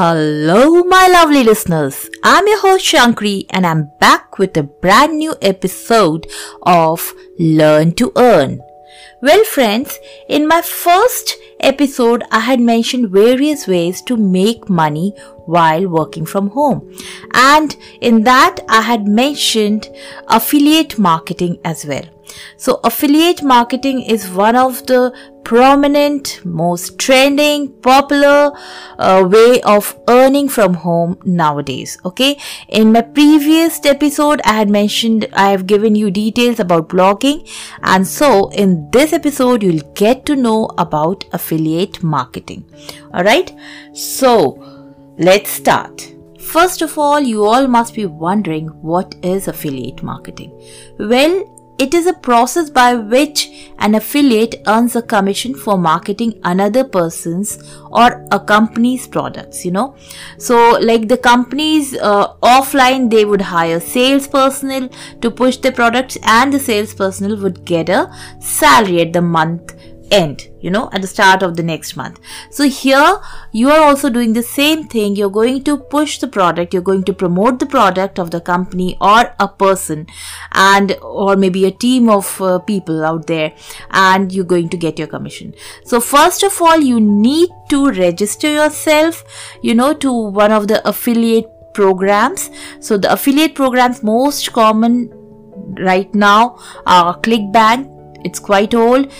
Hello, my lovely listeners. I'm your host Shankri, and I'm back with a brand new episode of Learn to Earn. Well, friends, in my first episode, I had mentioned various ways to make money while working from home. And in that, I had mentioned affiliate marketing as well. So, affiliate marketing is one of the prominent, most trending, popular uh, way of earning from home nowadays. Okay. In my previous episode, I had mentioned, I have given you details about blogging. And so in this episode, you'll get to know about affiliate marketing. All right. So let's start. First of all, you all must be wondering what is affiliate marketing? Well, it is a process by which an affiliate earns a commission for marketing another person's or a company's products, you know. So, like the companies uh, offline, they would hire sales personnel to push the products, and the sales personnel would get a salary at the month end you know at the start of the next month. So here you are also doing the same thing. You're going to push the product. You're going to promote the product of the company or a person and or maybe a team of uh, people out there and you're going to get your commission. So first of all you need to register yourself you know to one of the affiliate programs. So the affiliate programs most common right now are clickbank. It's quite old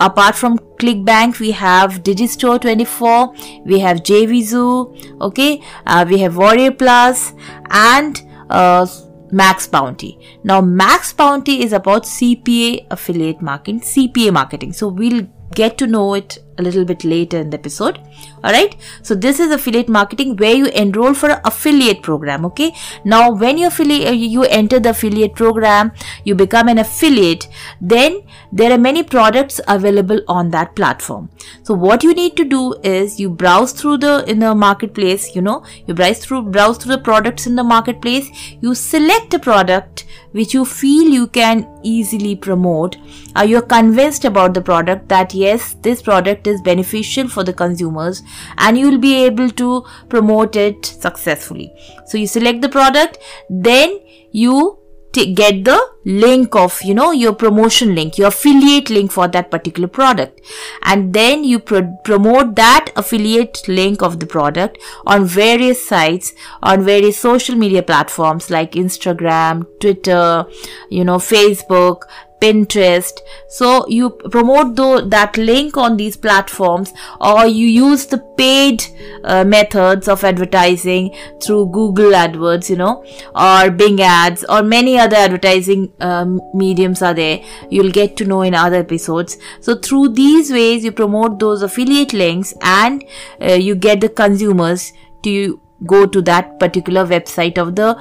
apart from clickbank we have digistore 24 we have jvzoo okay? Uh, we have warrior plus and uh, max bounty. Now max bounty is about cpa affiliate marketing cpa marketing. So we'll get to know it a little bit later in the episode. All right so this is affiliate marketing where you enroll for an affiliate program okay? Now when you affiliate uh, you enter the affiliate program you become an affiliate then there are many products available on that platform. So what you need to do is you browse through the in the marketplace you know you browse through browse through the products in the marketplace you select a product which you feel you can easily promote. Uh, you're convinced about the product that yes this product is beneficial for the consumers and you will be able to promote it successfully. So you select the product, then you get the link of you know your promotion link your affiliate link for that particular product and then you pro- promote that affiliate link of the product on various sites on various social media platforms like instagram twitter you know facebook Pinterest. So you promote the, that link on these platforms or you use the paid uh, methods of advertising through Google AdWords, you know, or Bing ads or many other advertising um, mediums are there. You'll get to know in other episodes. So through these ways, you promote those affiliate links and uh, you get the consumers to go to that particular website of the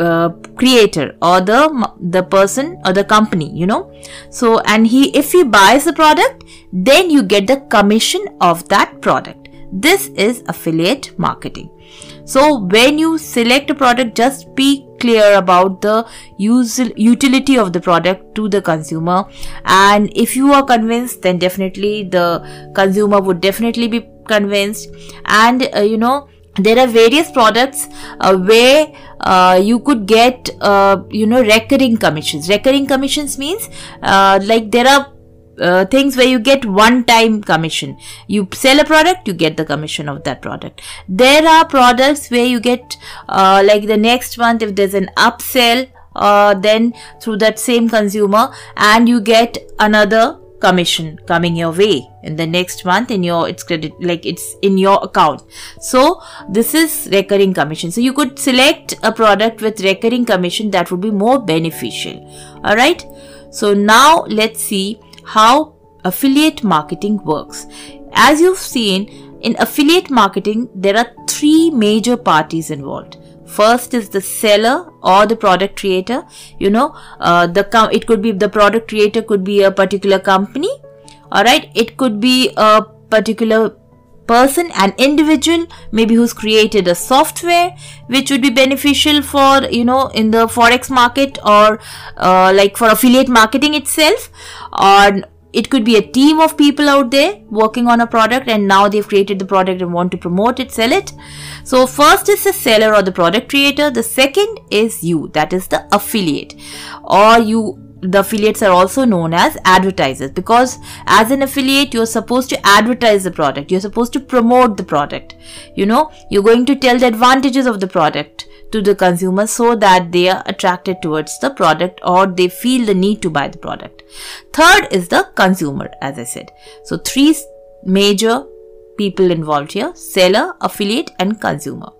uh, creator or the the person or the company you know. So and he if he buys the product then you get the commission of that product. This is affiliate marketing. So when you select a product just be clear about the use utility of the product to the consumer. And if you are convinced then definitely the consumer would definitely be convinced. And uh, you know there are various products uh, where uh, you could get uh, you know recurring commissions. Recurring commissions means uh, like there are uh, things where you get one time commission. You sell a product you get the commission of that product. There are products where you get uh, like the next month if there's an upsell then through that same consumer and you get another commission coming your way in the next month in your it's credit like it's in your account. So this is recurring commission. So you could select a product with recurring commission that would be more beneficial. All right so now let's see how affiliate marketing works. As you've seen in affiliate marketing there are three major parties involved first is the seller or the product creator. You know uh, the com- it could be the product creator could be a particular company. All right it could be a particular person an individual maybe who's created a software which would be beneficial for you know in the forex market or uh, like for affiliate marketing itself. Or it could be a team of people out there working on a product and now they've created the product and want to promote it, sell it. So first is the seller or the product creator. The second is you, that is the affiliate or you the affiliates are also known as advertisers because as an affiliate you're supposed to advertise the product you're supposed to promote the product you know you're going to tell the advantages of the product to the consumer so that they are attracted towards the product or they feel the need to buy the product. Third is the consumer as i said. So three major people involved here seller affiliate and consumer.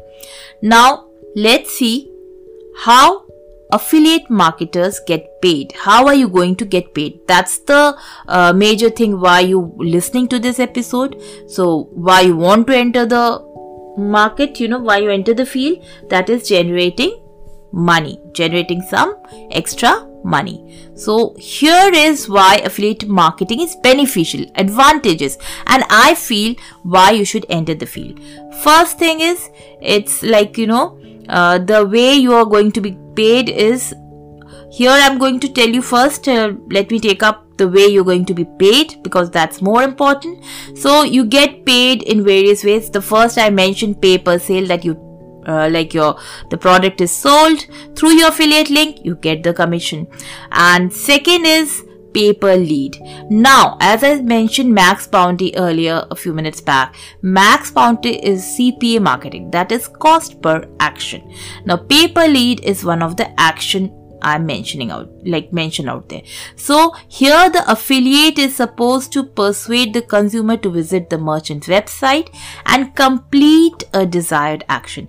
Now let's see how affiliate marketers get paid. How are you going to get paid? That's the uh, major thing why you listening to this episode. So why you want to enter the market you know why you enter the field that is generating money generating some extra money. So here is why affiliate marketing is beneficial advantages and i feel why you should enter the field. First thing is it's like you know uh, the way you are going to be paid is here I'm going to tell you first uh, let me take up the way you're going to be paid because that's more important so you get paid in various ways the first I mentioned pay per sale that you uh, like your the product is sold through your affiliate link you get the commission and second is pay per lead. Now, as I mentioned Max Bounty earlier a few minutes back, Max Bounty is CPA marketing, that is cost per action. Now, pay per lead is one of the action I'm mentioning out, like mention out there. So here the affiliate is supposed to persuade the consumer to visit the merchant's website and complete a desired action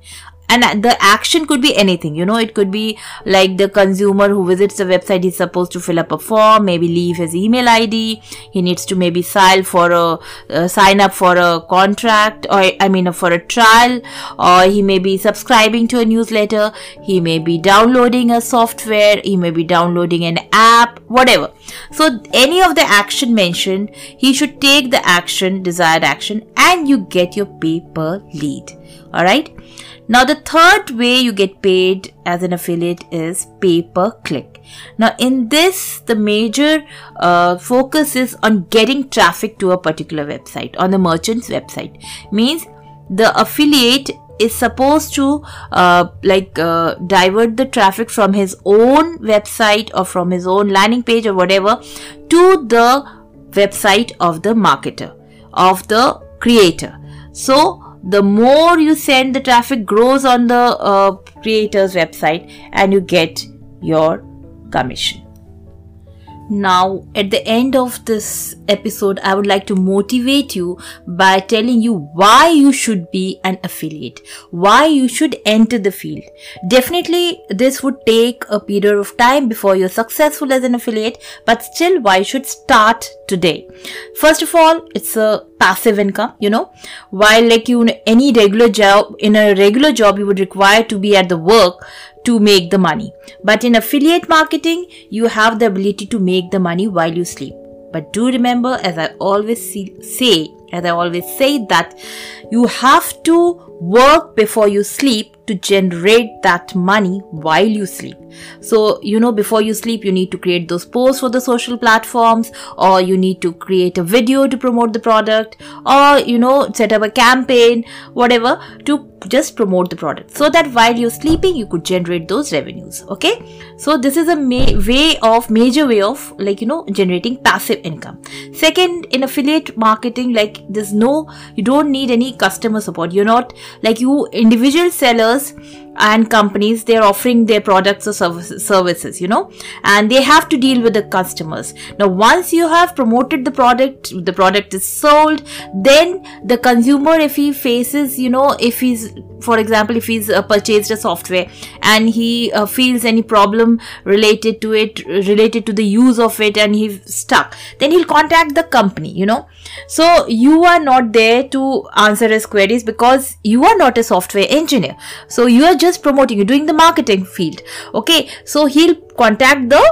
and the action could be anything. You know it could be like the consumer who visits the website is supposed to fill up a form maybe leave his email id he needs to maybe sign for a uh, sign up for a contract or i mean for a trial. Or he may be subscribing to a newsletter. He may be downloading a software. He may be downloading an app whatever. So any of the action mentioned he should take the action desired action and you get your pay per lead. All right now, the third way you get paid as an affiliate is pay per click. Now, in this, the major uh, focus is on getting traffic to a particular website, on the merchant's website. Means the affiliate is supposed to uh, like uh, divert the traffic from his own website or from his own landing page or whatever to the website of the marketer of the creator so the more you send the traffic grows on the uh, creator's website and you get your commission now, at the end of this episode, I would like to motivate you by telling you why you should be an affiliate, why you should enter the field. Definitely, this would take a period of time before you're successful as an affiliate, but still, why you should start today. First of all, it's a passive income, you know, while like you, any regular job, in a regular job, you would require to be at the work to make the money. But in affiliate marketing, you have the ability to make the money while you sleep. But do remember, as I always say, as I always say that you have to work before you sleep to generate that money while you sleep. So, you know, before you sleep, you need to create those posts for the social platforms, or you need to create a video to promote the product, or, you know, set up a campaign, whatever, to just promote the product. So that while you're sleeping you could generate those revenues okay? So this is a ma- way of major way of like you know generating passive income. Second in affiliate marketing like there's no you don't need any customer support. You're not like you individual sellers videos and companies they're offering their products or services you know? And they have to deal with the customers. Now once you have promoted the product the product is sold then the consumer if he faces you know if he's for example if he's uh, purchased a software and he uh, feels any problem related to it related to the use of it and he's stuck then he'll contact the company you know? So you are not there to answer his queries because you are not a software engineer. So you are just promoting you're doing the marketing field. Okay so he'll contact the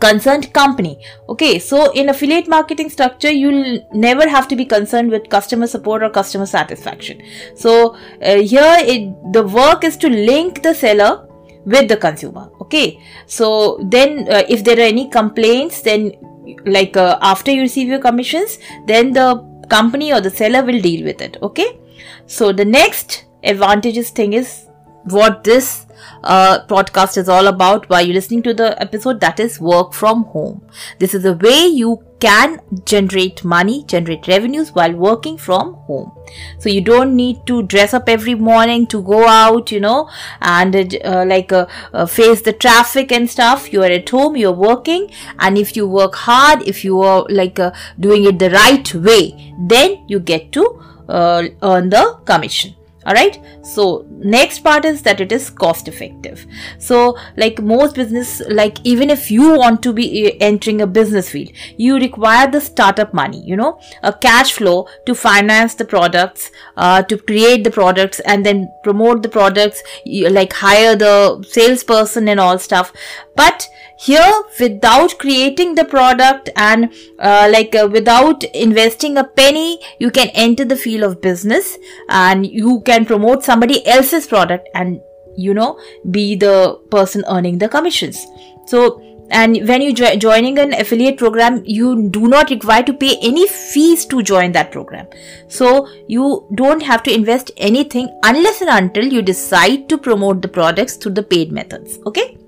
concerned company. Okay so in affiliate marketing structure you'll never have to be concerned with customer support or customer satisfaction. So uh, here it, the work is to link the seller with the consumer. Okay so then uh, if there are any complaints then like uh, after you receive your commissions then the company or the seller will deal with it. Okay so the next advantageous thing is what this uh, podcast is all about while you're listening to the episode that is work from home. This is a way you can generate money generate revenues while working from home. So you don't need to dress up every morning to go out you know and uh, like uh, uh, face the traffic and stuff. You are at home you're working and if you work hard if you are like uh, doing it the right way then you get to uh, earn the commission all right so next part is that it is cost effective. So like most business like even if you want to be eh, entering a business field you require the startup money you know? A cash flow to finance the products uh, to create the products and then promote the products you, like hire the salesperson and all stuff but here without creating the product and uh, like uh, without investing a penny you can enter the field of business and you can promote somebody else's product and you know be the person earning the commissions. So and when you jo- joining an affiliate program you do not require to pay any fees to join that program. So you don't have to invest anything unless and until you decide to promote the products through the paid methods. Okay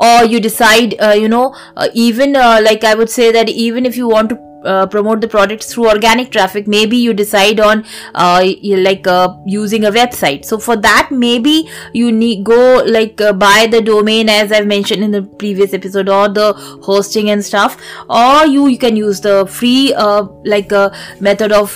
or you decide uh, you know uh, even uh, like i would say that even if you want to uh, promote the product through organic traffic maybe you decide on uh, like uh, using a website. So for that maybe you need go like buy the domain as i've mentioned in the previous episode or the hosting and stuff or you, you can use the free like method of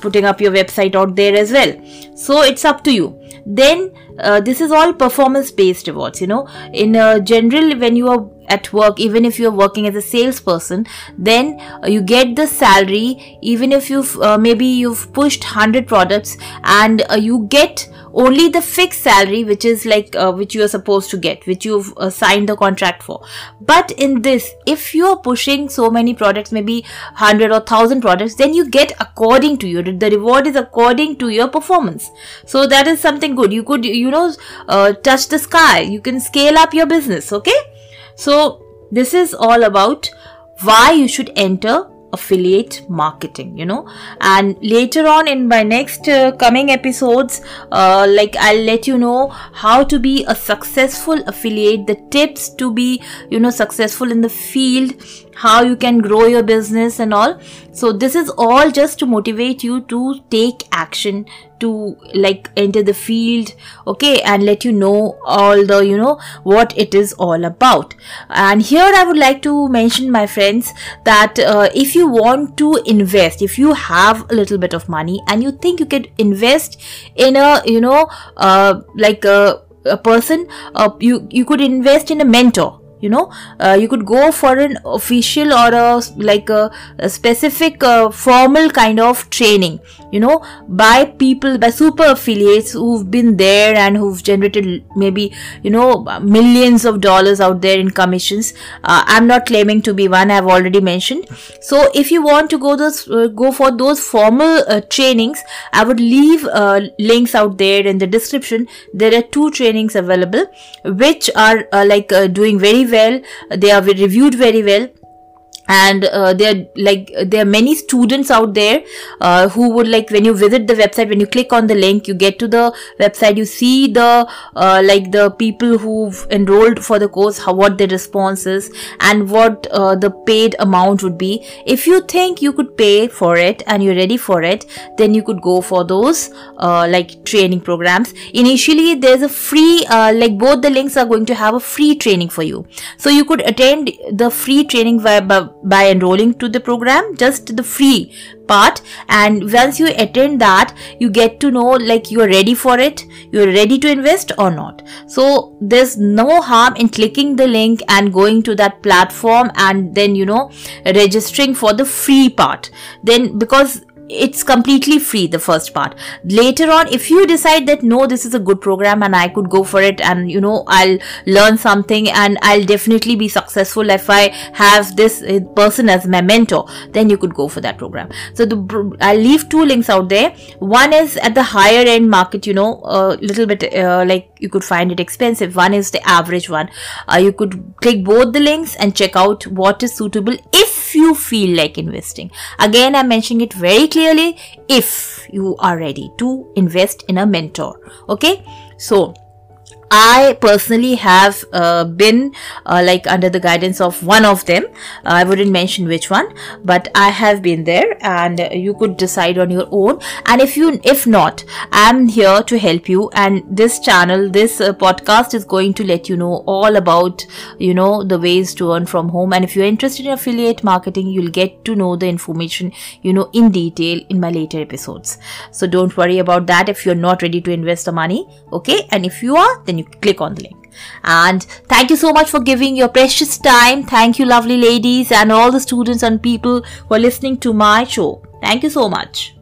putting up your website out there as well. So it's up to you. Then this is all performance based rewards you know. In general when you are at work even if you're working as a salesperson then uh, you get the salary even if you've uh, maybe you've pushed 100 products and uh, you get only the fixed salary which is like uh, which you are supposed to get which you've uh, signed the contract for. But in this if you are pushing so many products maybe 100 or 1000 products then you get according to you. The reward is according to your performance. So that is something good. You could you know uh, touch the sky. You can scale up your business okay? So this is all about why you should enter affiliate marketing you know. And later on in my next uh, coming episodes uh, like i'll let you know how to be a successful affiliate the tips to be you know successful in the field how you can grow your business and all. So this is all just to motivate you to take action to like enter the field okay and let you know all the you know what it is all about. And here i would like to mention my friends that uh, if you want to invest if you have a little bit of money and you think you can invest in a you know uh, like a, a person uh, you you could invest in a mentor you know uh, you could go for an official or a like a, a specific uh, formal kind of training you know by people by super affiliates who've been there and who've generated maybe you know millions of dollars out there in commissions. Uh, i'm not claiming to be one i've already mentioned. So if you want to go those uh, go for those formal uh, trainings i would leave uh, links out there in the description. There are two trainings available which are like doing very well. They are reviewed very well and uh, there like there are many students out there uh, who would like when you visit the website when you click on the link you get to the website you see the uh, like the people who've enrolled for the course how what their response is and what uh, the paid amount would be. If you think you could pay for it and you're ready for it then you could go for those uh, like training programs. Initially there's a free uh, like both the links are going to have a free training for you. So you could attend the free training by, by enrolling to the program just the free part. And once you attend that you get to know like you're ready for it you're ready to invest or not. So there's no harm in clicking the link and going to that platform and then you know registering for the free part. Then because it's completely free the first part. Later on if you decide that no this is a good program and i could go for it and you know i'll learn something and i'll definitely be successful if i have this uh, person as my mentor then you could go for that program. So the i'll leave two links out there. One is at the higher end market you know a little bit uh, like you could find it expensive. One is the average one. Uh, you could click both the links and check out what is suitable if you feel like investing. Again i'm mentioning it very clearly. If you are ready to invest in a mentor. Okay? So I personally have uh, been uh, like under the guidance of one of them. Uh, I wouldn't mention which one, but I have been there, and you could decide on your own. And if you, if not, I'm here to help you. And this channel, this uh, podcast is going to let you know all about, you know, the ways to earn from home. And if you're interested in affiliate marketing, you'll get to know the information, you know, in detail in my later episodes. So don't worry about that if you're not ready to invest the money. Okay, and if you are, then you click on the link. And thank you so much for giving your precious time. Thank you, lovely ladies, and all the students and people who are listening to my show. Thank you so much.